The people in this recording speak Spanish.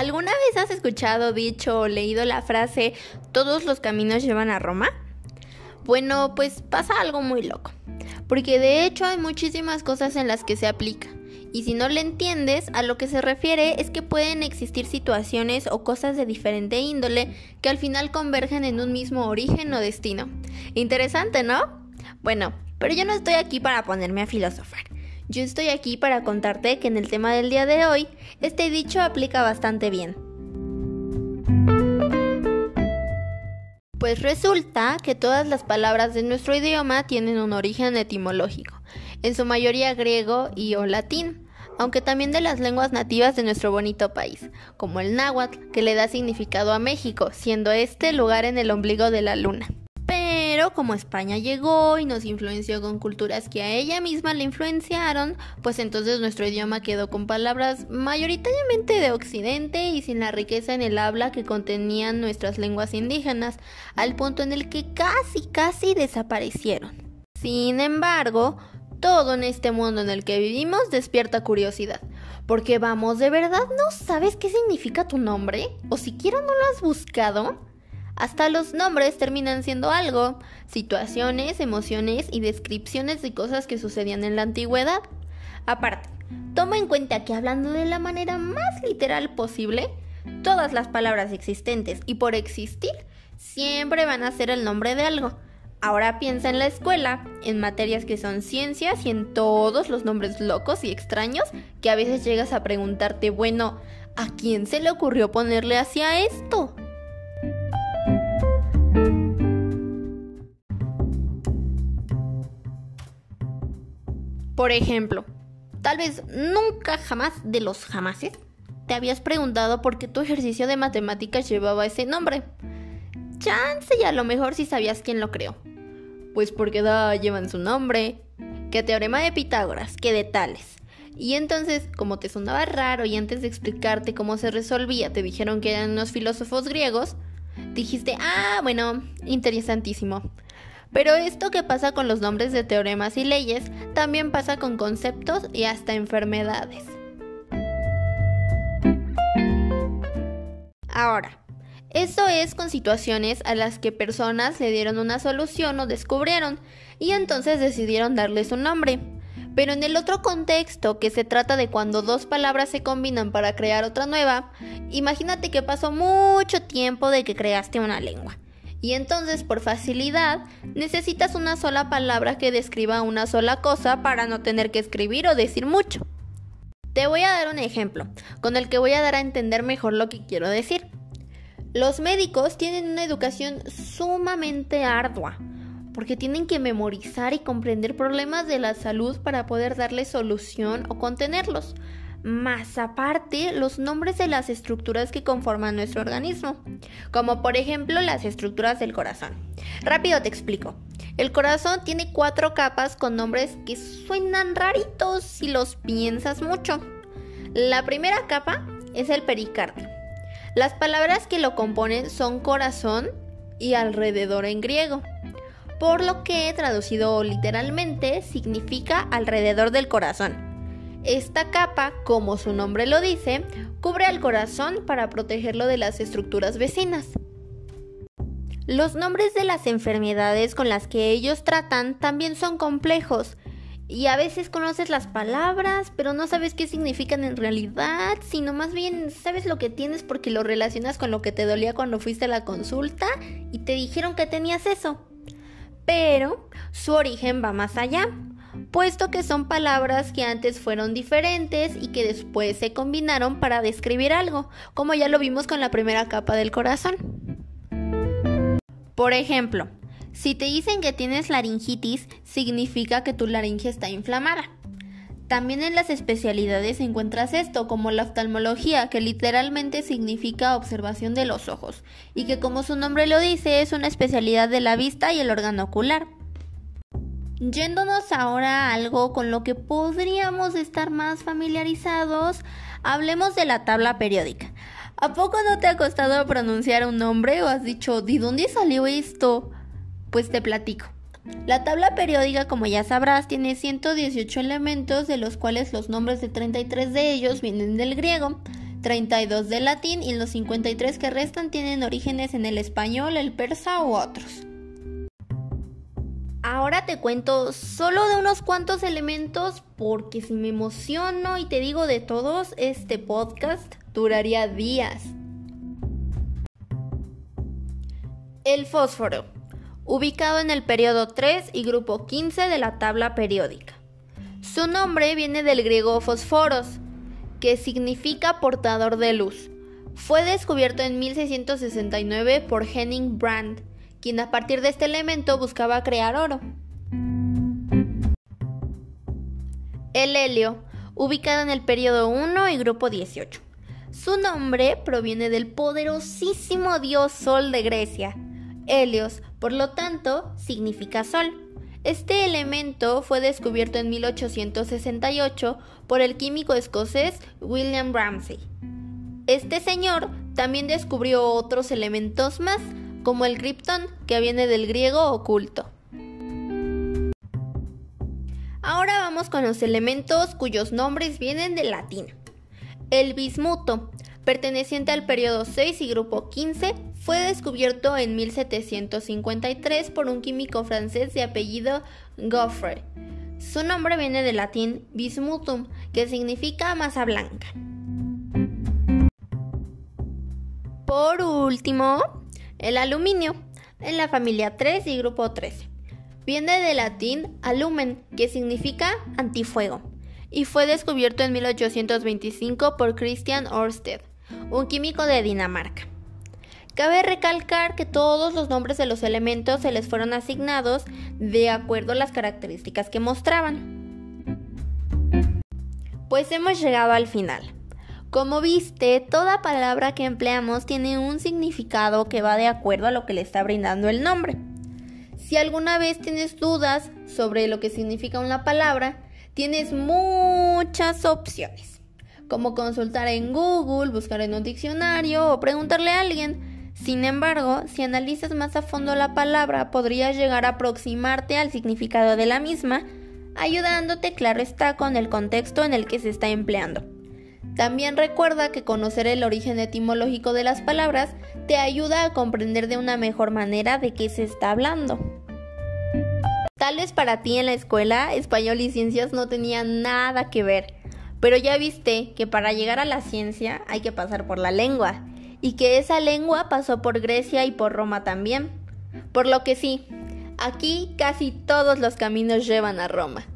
¿Alguna vez has escuchado, dicho o leído la frase todos los caminos llevan a Roma? Bueno, pues pasa algo muy loco, porque de hecho hay muchísimas cosas en las que se aplica. Y si no le entiendes, a lo que se refiere es que pueden existir situaciones o cosas de diferente índole que al final convergen en un mismo origen o destino. Interesante, ¿no? Bueno, pero yo no estoy aquí para ponerme a filosofar. Yo estoy aquí para contarte que en el tema del día de hoy, este dicho aplica bastante bien. Pues resulta que todas las palabras de nuestro idioma tienen un origen etimológico, en su mayoría griego y o latín, aunque también de las lenguas nativas de nuestro bonito país, como el náhuatl, que le da significado a México, siendo este lugar en el ombligo de la luna. Pero como España llegó y nos influenció con culturas que a ella misma le influenciaron, pues entonces nuestro idioma quedó con palabras mayoritariamente de Occidente y sin la riqueza en el habla que contenían nuestras lenguas indígenas, al punto en el que casi, casi desaparecieron. Sin embargo, todo en este mundo en el que vivimos despierta curiosidad. Porque vamos, ¿de verdad no sabes qué significa tu nombre? ¿O siquiera no lo has buscado? Hasta los nombres terminan siendo algo, situaciones, emociones y descripciones de cosas que sucedían en la antigüedad. Aparte, toma en cuenta que hablando de la manera más literal posible, todas las palabras existentes y por existir siempre van a ser el nombre de algo. Ahora piensa en la escuela, en materias que son ciencias y en todos los nombres locos y extraños que a veces llegas a preguntarte, bueno, ¿a quién se le ocurrió ponerle hacia esto? Por ejemplo, tal vez nunca jamás de los jamases te habías preguntado por qué tu ejercicio de matemáticas llevaba ese nombre. Chance y a lo mejor si sabías quién lo creó. Pues porque da llevan su nombre, que teorema de Pitágoras, que de tales. Y entonces, como te sonaba raro y antes de explicarte cómo se resolvía te dijeron que eran unos filósofos griegos, dijiste, ah, bueno, interesantísimo. Pero esto que pasa con los nombres de teoremas y leyes también pasa con conceptos y hasta enfermedades. Ahora, eso es con situaciones a las que personas le dieron una solución o descubrieron y entonces decidieron darles un nombre. Pero en el otro contexto, que se trata de cuando dos palabras se combinan para crear otra nueva, imagínate que pasó mucho tiempo de que creaste una lengua. Y entonces, por facilidad, necesitas una sola palabra que describa una sola cosa para no tener que escribir o decir mucho. Te voy a dar un ejemplo, con el que voy a dar a entender mejor lo que quiero decir. Los médicos tienen una educación sumamente ardua, porque tienen que memorizar y comprender problemas de la salud para poder darle solución o contenerlos más aparte los nombres de las estructuras que conforman nuestro organismo, como por ejemplo las estructuras del corazón. Rápido te explico. El corazón tiene cuatro capas con nombres que suenan raritos si los piensas mucho. La primera capa es el pericardio. Las palabras que lo componen son corazón y alrededor en griego, por lo que traducido literalmente significa alrededor del corazón. Esta capa, como su nombre lo dice, cubre al corazón para protegerlo de las estructuras vecinas. Los nombres de las enfermedades con las que ellos tratan también son complejos y a veces conoces las palabras, pero no sabes qué significan en realidad, sino más bien sabes lo que tienes porque lo relacionas con lo que te dolía cuando fuiste a la consulta y te dijeron que tenías eso. Pero su origen va más allá puesto que son palabras que antes fueron diferentes y que después se combinaron para describir algo, como ya lo vimos con la primera capa del corazón. Por ejemplo, si te dicen que tienes laringitis, significa que tu laringe está inflamada. También en las especialidades encuentras esto, como la oftalmología, que literalmente significa observación de los ojos, y que como su nombre lo dice, es una especialidad de la vista y el órgano ocular. Yéndonos ahora a algo con lo que podríamos estar más familiarizados, hablemos de la tabla periódica. ¿A poco no te ha costado pronunciar un nombre o has dicho, ¿de dónde salió esto? Pues te platico. La tabla periódica, como ya sabrás, tiene 118 elementos, de los cuales los nombres de 33 de ellos vienen del griego, 32 de latín y los 53 que restan tienen orígenes en el español, el persa u otros. Ahora te cuento solo de unos cuantos elementos porque si me emociono y te digo de todos, este podcast duraría días. El fósforo, ubicado en el periodo 3 y grupo 15 de la tabla periódica. Su nombre viene del griego fosforos, que significa portador de luz. Fue descubierto en 1669 por Henning Brand, quien a partir de este elemento buscaba crear oro. El helio, ubicado en el periodo 1 y grupo 18. Su nombre proviene del poderosísimo dios Sol de Grecia. Helios, por lo tanto, significa sol. Este elemento fue descubierto en 1868 por el químico escocés William Ramsay. Este señor también descubrió otros elementos más, como el kriptón, que viene del griego oculto. Ahora vamos con los elementos cuyos nombres vienen del latín. El bismuto, perteneciente al periodo 6 y grupo 15, fue descubierto en 1753 por un químico francés de apellido Goffre. Su nombre viene del latín bismutum, que significa masa blanca. Por último, el aluminio, en la familia 3 y grupo 13. Viene del latín alumen, que significa antifuego, y fue descubierto en 1825 por Christian Ørsted, un químico de Dinamarca. Cabe recalcar que todos los nombres de los elementos se les fueron asignados de acuerdo a las características que mostraban. Pues hemos llegado al final. Como viste, toda palabra que empleamos tiene un significado que va de acuerdo a lo que le está brindando el nombre. Si alguna vez tienes dudas sobre lo que significa una palabra, tienes muchas opciones, como consultar en Google, buscar en un diccionario o preguntarle a alguien. Sin embargo, si analizas más a fondo la palabra, podrías llegar a aproximarte al significado de la misma, ayudándote, claro está, con el contexto en el que se está empleando. También recuerda que conocer el origen etimológico de las palabras te ayuda a comprender de una mejor manera de qué se está hablando. Tal vez para ti en la escuela español y ciencias no tenían nada que ver, pero ya viste que para llegar a la ciencia hay que pasar por la lengua, y que esa lengua pasó por Grecia y por Roma también. Por lo que sí, aquí casi todos los caminos llevan a Roma.